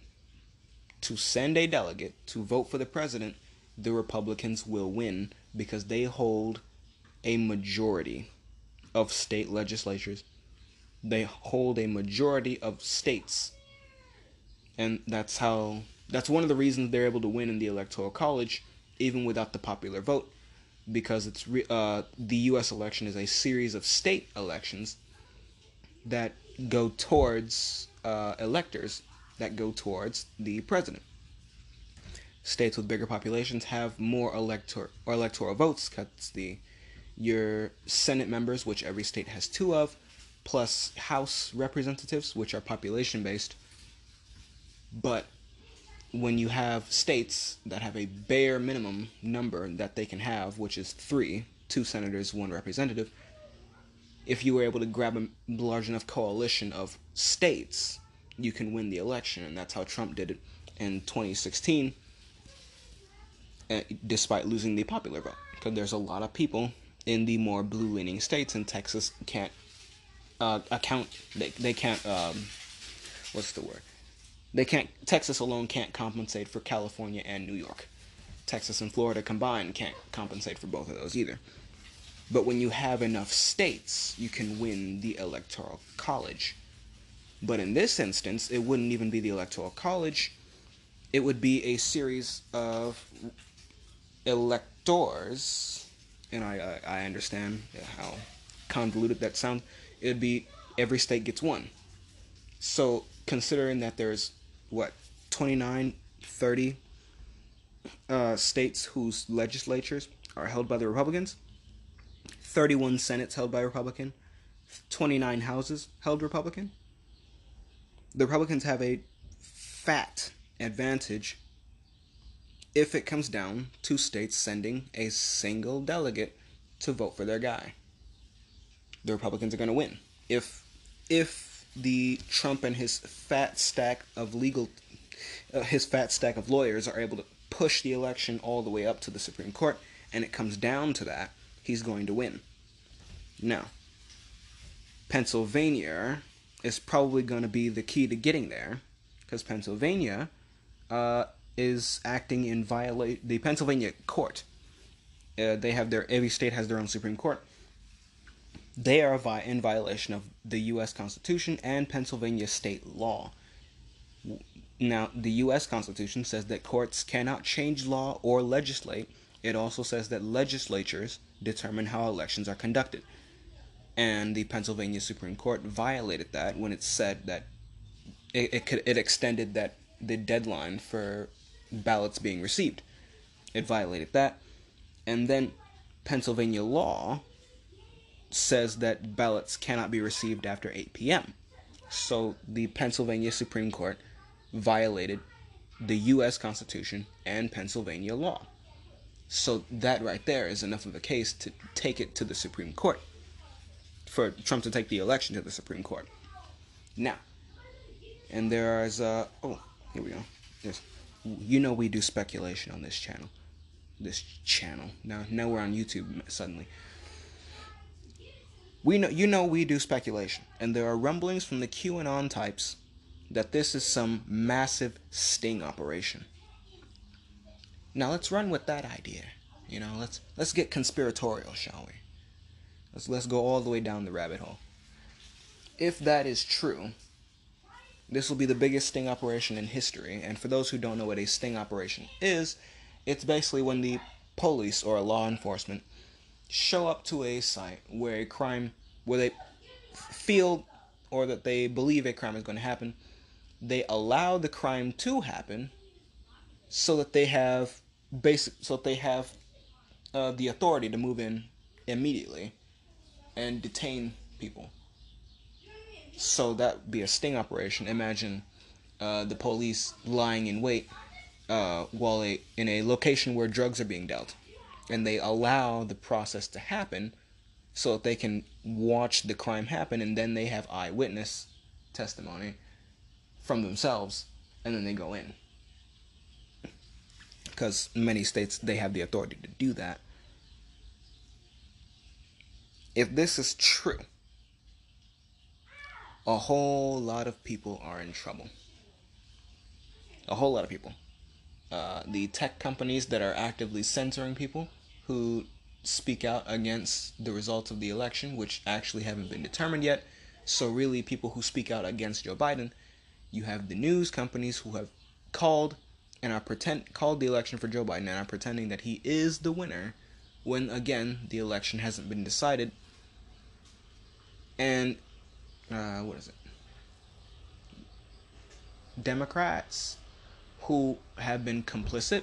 to send a delegate to vote for the president, the Republicans will win because they hold a majority of state legislatures. They hold a majority of states. And that's how that's one of the reasons they're able to win in the electoral college even without the popular vote because it's re- uh, the U.S. election is a series of state elections that go towards uh, electors that go towards the president. States with bigger populations have more elector or electoral votes because the your Senate members, which every state has two of, plus House representatives, which are population based. But when you have states that have a bare minimum number that they can have, which is three, two senators, one representative, if you were able to grab a large enough coalition of states, you can win the election. And that's how Trump did it in 2016, eh, despite losing the popular vote. Because there's a lot of people in the more blue leaning states, and Texas can't uh, account, they, they can't, um, what's the word? They can't. Texas alone can't compensate for California and New York. Texas and Florida combined can't compensate for both of those either. But when you have enough states, you can win the electoral college. But in this instance, it wouldn't even be the electoral college. It would be a series of electors, and I I, I understand how convoluted that sounds. It would be every state gets one. So considering that there's what 29, 30 uh, states whose legislatures are held by the Republicans, 31 senates held by Republican, 29 houses held Republican. The Republicans have a fat advantage if it comes down to states sending a single delegate to vote for their guy. The Republicans are going to win if if the Trump and his fat stack of legal uh, his fat stack of lawyers are able to push the election all the way up to the Supreme Court and it comes down to that, he's going to win. Now, Pennsylvania is probably going to be the key to getting there because Pennsylvania uh, is acting in violate the Pennsylvania court. Uh, they have their every state has their own Supreme Court. They are in violation of the U.S. Constitution and Pennsylvania state law. Now, the U.S. Constitution says that courts cannot change law or legislate. It also says that legislatures determine how elections are conducted. And the Pennsylvania Supreme Court violated that when it said that it, it, could, it extended that the deadline for ballots being received. It violated that. And then Pennsylvania law says that ballots cannot be received after 8 p.m. So the Pennsylvania Supreme Court violated the U.S. Constitution and Pennsylvania law. So that right there is enough of a case to take it to the Supreme Court. For Trump to take the election to the Supreme Court. Now, and there is, uh, oh, here we go. Yes. You know we do speculation on this channel. This channel. Now, now we're on YouTube suddenly. We know, you know we do speculation. And there are rumblings from the QAnon types that this is some massive sting operation. Now let's run with that idea. You know, let's let's get conspiratorial, shall we? Let's let's go all the way down the rabbit hole. If that is true, this will be the biggest sting operation in history. And for those who don't know what a sting operation is, it's basically when the police or law enforcement show up to a site where a crime where they feel or that they believe a crime is going to happen they allow the crime to happen so that they have basic so that they have uh, the authority to move in immediately and detain people. So that would be a sting operation. Imagine uh, the police lying in wait uh, while a, in a location where drugs are being dealt and they allow the process to happen so that they can watch the crime happen and then they have eyewitness testimony from themselves and then they go in. Because many states they have the authority to do that. If this is true, a whole lot of people are in trouble. A whole lot of people. Uh, the tech companies that are actively censoring people who speak out against the results of the election, which actually haven't been determined yet. So, really, people who speak out against Joe Biden you have the news companies who have called and are pretend called the election for Joe Biden and are pretending that he is the winner when again the election hasn't been decided. And uh, what is it? Democrats who have been complicit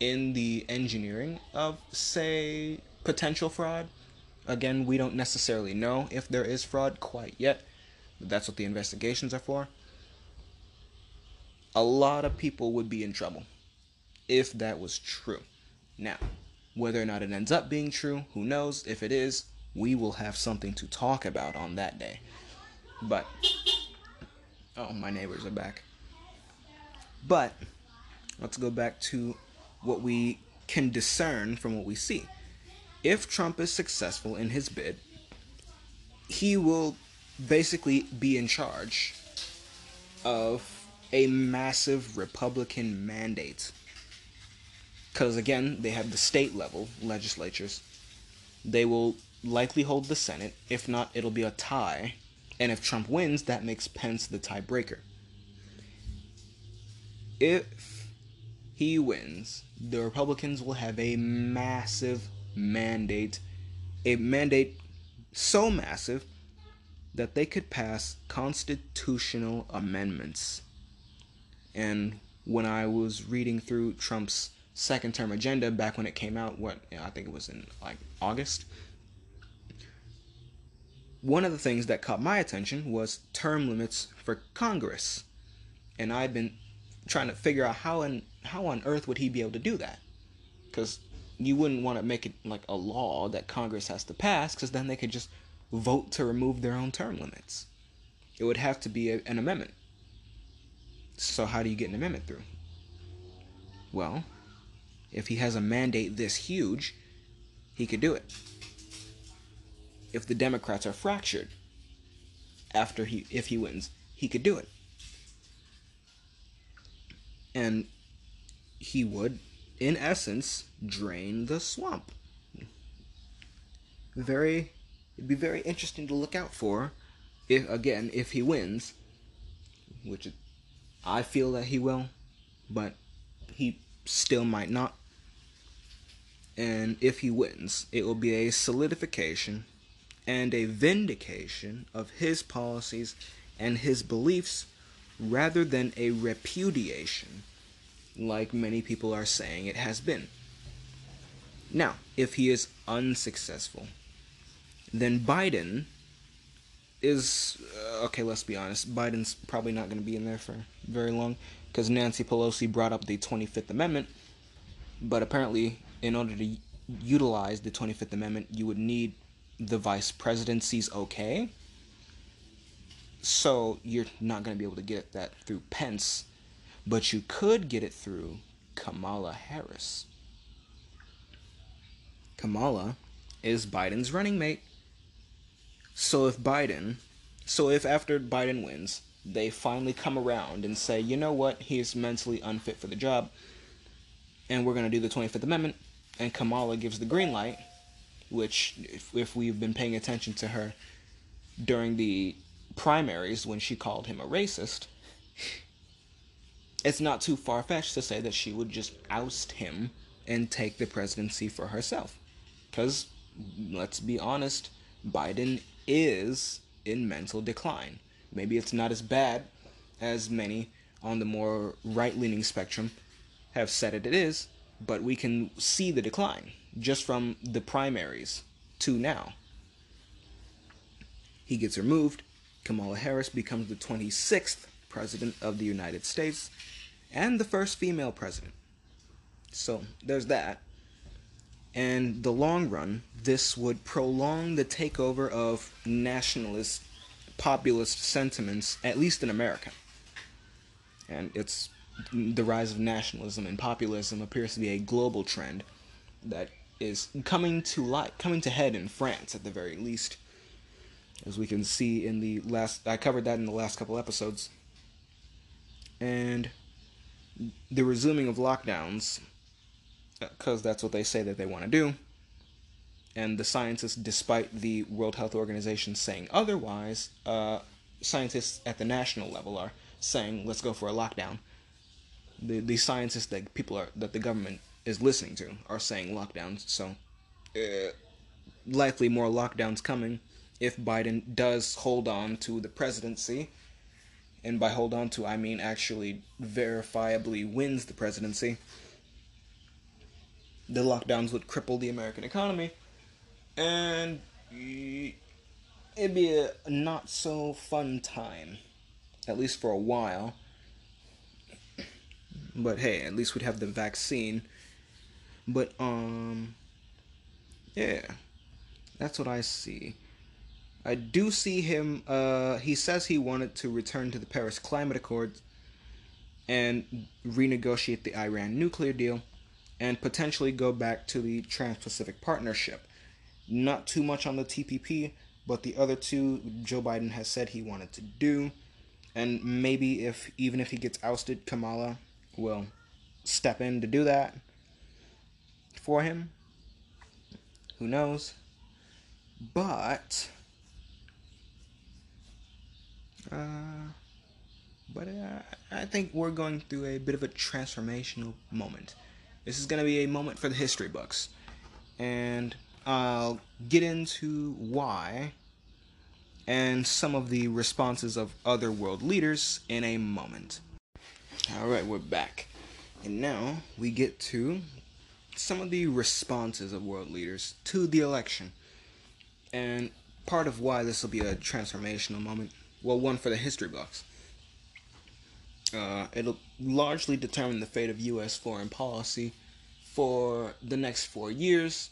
in the engineering of, say, potential fraud. Again, we don't necessarily know if there is fraud quite yet. But that's what the investigations are for a lot of people would be in trouble if that was true. Now, whether or not it ends up being true, who knows? If it is, we will have something to talk about on that day. But, oh, my neighbors are back. But, let's go back to what we can discern from what we see. If Trump is successful in his bid, he will basically be in charge of a massive Republican mandate. Because again, they have the state level legislatures. They will likely hold the Senate. If not, it'll be a tie. And if Trump wins, that makes Pence the tiebreaker. If he wins, the Republicans will have a massive mandate. A mandate so massive that they could pass constitutional amendments and when I was reading through Trump's second term agenda back when it came out, what I think it was in like August, one of the things that caught my attention was term limits for Congress. And I'd been trying to figure out how and how on earth would he be able to do that? Because you wouldn't want to make it like a law that Congress has to pass, because then they could just vote to remove their own term limits. It would have to be a, an amendment. So, how do you get an amendment through? Well, if he has a mandate this huge, he could do it. If the Democrats are fractured after he if he wins, he could do it. And he would in essence drain the swamp. Very it'd be very interesting to look out for if again if he wins, which I feel that he will, but he still might not. And if he wins, it will be a solidification and a vindication of his policies and his beliefs rather than a repudiation, like many people are saying it has been. Now, if he is unsuccessful, then Biden is uh, okay. Let's be honest. Biden's probably not going to be in there for very long because Nancy Pelosi brought up the 25th Amendment, but apparently, in order to utilize the 25th Amendment, you would need the vice presidency's okay. So you're not going to be able to get that through Pence, but you could get it through Kamala Harris. Kamala is Biden's running mate. So if Biden, so if after Biden wins, they finally come around and say, you know what, he's mentally unfit for the job, and we're going to do the 25th Amendment, and Kamala gives the green light, which, if, if we've been paying attention to her during the primaries when she called him a racist, it's not too far fetched to say that she would just oust him and take the presidency for herself. Because, let's be honest, Biden is in mental decline. Maybe it's not as bad as many on the more right leaning spectrum have said it, it is, but we can see the decline just from the primaries to now. He gets removed. Kamala Harris becomes the 26th president of the United States and the first female president. So there's that. And the long run, this would prolong the takeover of nationalist, populist sentiments, at least in America. And it's the rise of nationalism and populism appears to be a global trend that is coming to light, coming to head in France at the very least. As we can see in the last, I covered that in the last couple episodes. And the resuming of lockdowns because that's what they say that they want to do. And the scientists, despite the World Health Organization saying otherwise, uh, scientists at the national level are saying, "Let's go for a lockdown." The the scientists that people are that the government is listening to are saying lockdowns. So, uh, likely more lockdowns coming if Biden does hold on to the presidency. And by hold on to, I mean actually verifiably wins the presidency the lockdowns would cripple the American economy, and it'd be a not so fun time, at least for a while. But hey, at least we'd have the vaccine. But um, yeah, that's what I see. I do see him. Uh, he says he wanted to return to the Paris Climate Accords and renegotiate the Iran nuclear deal and potentially go back to the Trans Pacific Partnership. Not too much on the TPP, but the other two Joe Biden has said he wanted to do. And maybe if even if he gets ousted, Kamala will step in to do that for him. Who knows? But uh, but uh, I think we're going through a bit of a transformational moment. This is going to be a moment for the history books. And I'll get into why and some of the responses of other world leaders in a moment. Alright, we're back. And now we get to some of the responses of world leaders to the election. And part of why this will be a transformational moment, well, one for the history books uh, it'll largely determine the fate of U.S. foreign policy for the next four years.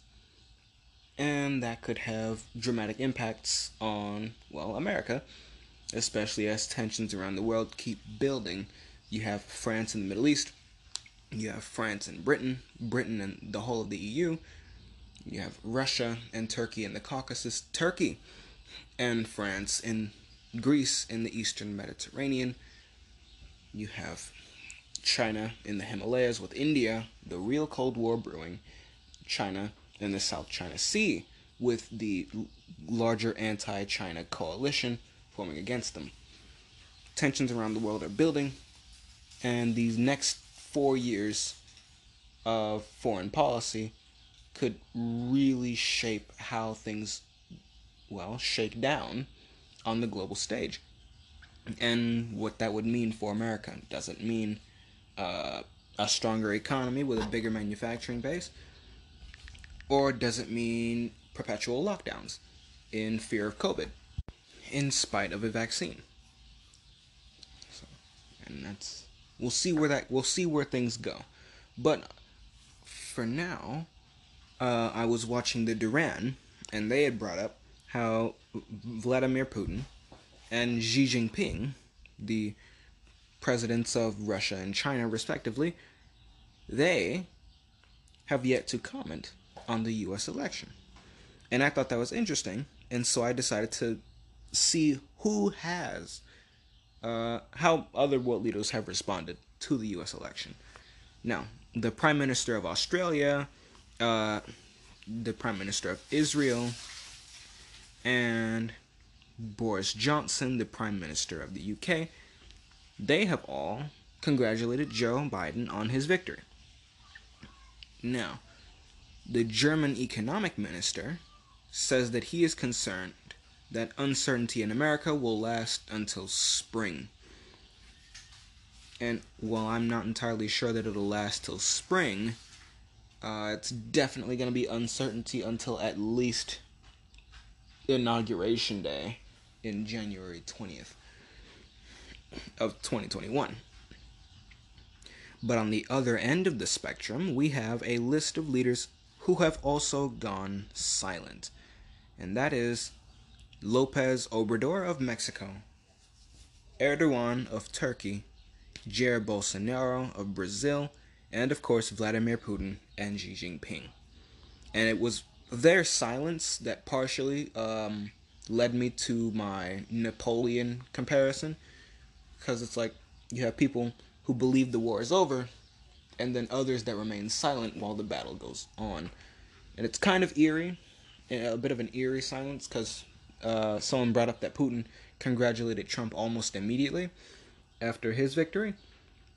and that could have dramatic impacts on, well, America, especially as tensions around the world keep building. You have France in the Middle East, you have France and Britain, Britain and the whole of the EU, you have Russia and Turkey in the Caucasus, Turkey and France and Greece in the eastern Mediterranean. You have China in the Himalayas with India, the real Cold War brewing, China in the South China Sea with the larger anti China coalition forming against them. Tensions around the world are building, and these next four years of foreign policy could really shape how things, well, shake down on the global stage. And what that would mean for America. Does it mean uh, a stronger economy with a bigger manufacturing base? Or does it mean perpetual lockdowns in fear of COVID in spite of a vaccine? So, and that's we'll see where that we'll see where things go. But for now, uh, I was watching the Duran, and they had brought up how Vladimir Putin and Xi Jinping, the presidents of Russia and China, respectively, they have yet to comment on the US election. And I thought that was interesting, and so I decided to see who has, uh, how other world leaders have responded to the US election. Now, the Prime Minister of Australia, uh, the Prime Minister of Israel, and Boris Johnson, the Prime Minister of the UK, they have all congratulated Joe Biden on his victory. Now, the German economic minister says that he is concerned that uncertainty in America will last until spring. And while I'm not entirely sure that it'll last till spring, uh, it's definitely going to be uncertainty until at least inauguration day in January 20th of 2021. But on the other end of the spectrum, we have a list of leaders who have also gone silent, and that is Lopez Obrador of Mexico, Erdogan of Turkey, Jair Bolsonaro of Brazil, and of course Vladimir Putin and Xi Jinping. And it was their silence that partially um, led me to my Napoleon comparison, because it's like you have people who believe the war is over and then others that remain silent while the battle goes on. And it's kind of eerie, a bit of an eerie silence, because uh, someone brought up that Putin congratulated Trump almost immediately after his victory.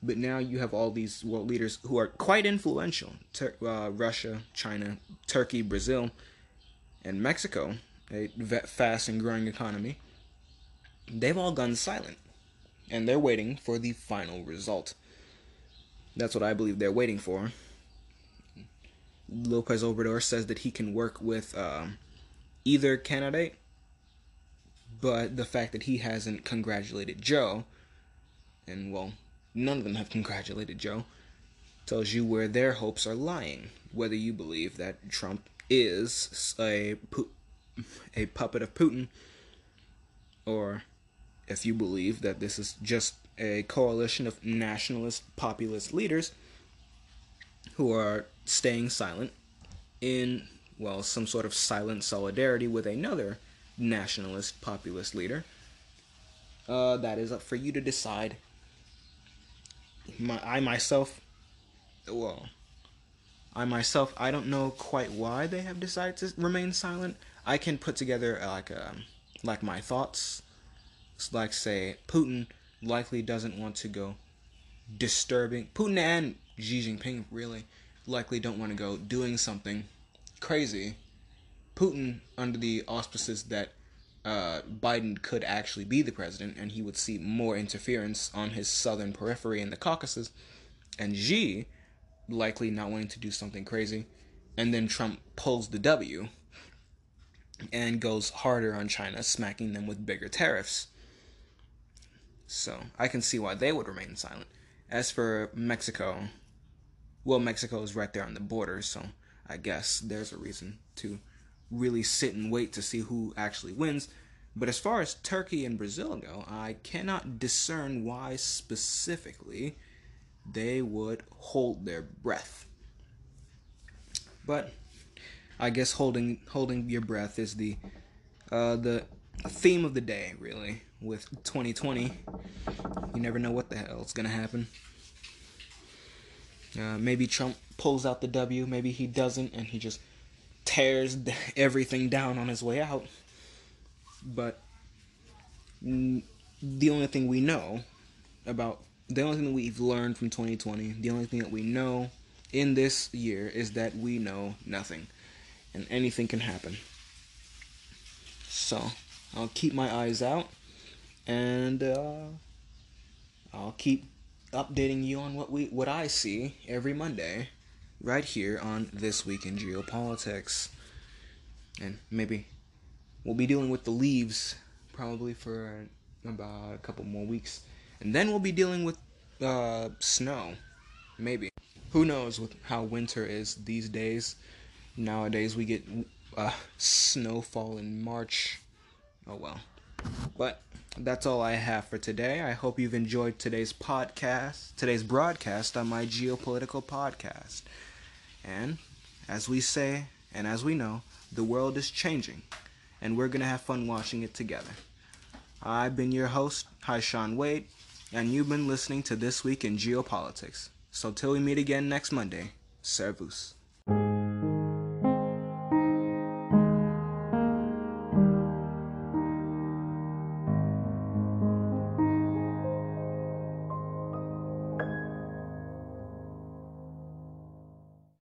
But now you have all these world leaders who are quite influential Tur- uh, Russia, China, Turkey, Brazil, and Mexico, a fast and growing economy. They've all gone silent. And they're waiting for the final result. That's what I believe they're waiting for. Lopez Obrador says that he can work with um, either candidate, but the fact that he hasn't congratulated Joe, and well, none of them have congratulated Joe, tells you where their hopes are lying. Whether you believe that Trump is a a puppet of Putin, or if you believe that this is just a coalition of nationalist populist leaders who are staying silent in, well, some sort of silent solidarity with another nationalist populist leader. Uh, that is up for you to decide. My, I myself, well, I myself, I don't know quite why they have decided to remain silent. I can put together uh, like a, um, like my thoughts. Like say Putin likely doesn't want to go disturbing. Putin and Xi Jinping really likely don't want to go doing something crazy. Putin, under the auspices that uh, Biden could actually be the president and he would see more interference on his southern periphery in the Caucasus, and Xi likely not wanting to do something crazy, and then Trump pulls the W and goes harder on China, smacking them with bigger tariffs. So I can see why they would remain silent. As for Mexico, well, Mexico is right there on the border, so I guess there's a reason to really sit and wait to see who actually wins. But as far as Turkey and Brazil go, I cannot discern why specifically they would hold their breath. But I guess holding holding your breath is the uh, the theme of the day, really. With 2020, you never know what the hell is gonna happen. Uh, maybe Trump pulls out the W, maybe he doesn't, and he just tears everything down on his way out. But the only thing we know about the only thing that we've learned from 2020, the only thing that we know in this year is that we know nothing and anything can happen. So, I'll keep my eyes out and uh, I'll keep updating you on what we what I see every Monday right here on This Week in Geopolitics. And maybe we'll be dealing with the leaves probably for about a couple more weeks. And then we'll be dealing with uh, snow. Maybe. Who knows with how winter is these days. Nowadays we get uh, snowfall in March. Oh well. But that's all I have for today. I hope you've enjoyed today's podcast, today's broadcast on my geopolitical podcast. And as we say, and as we know, the world is changing, and we're going to have fun watching it together. I've been your host, Hi Sean Wade, and you've been listening to This Week in Geopolitics. So till we meet again next Monday, servus.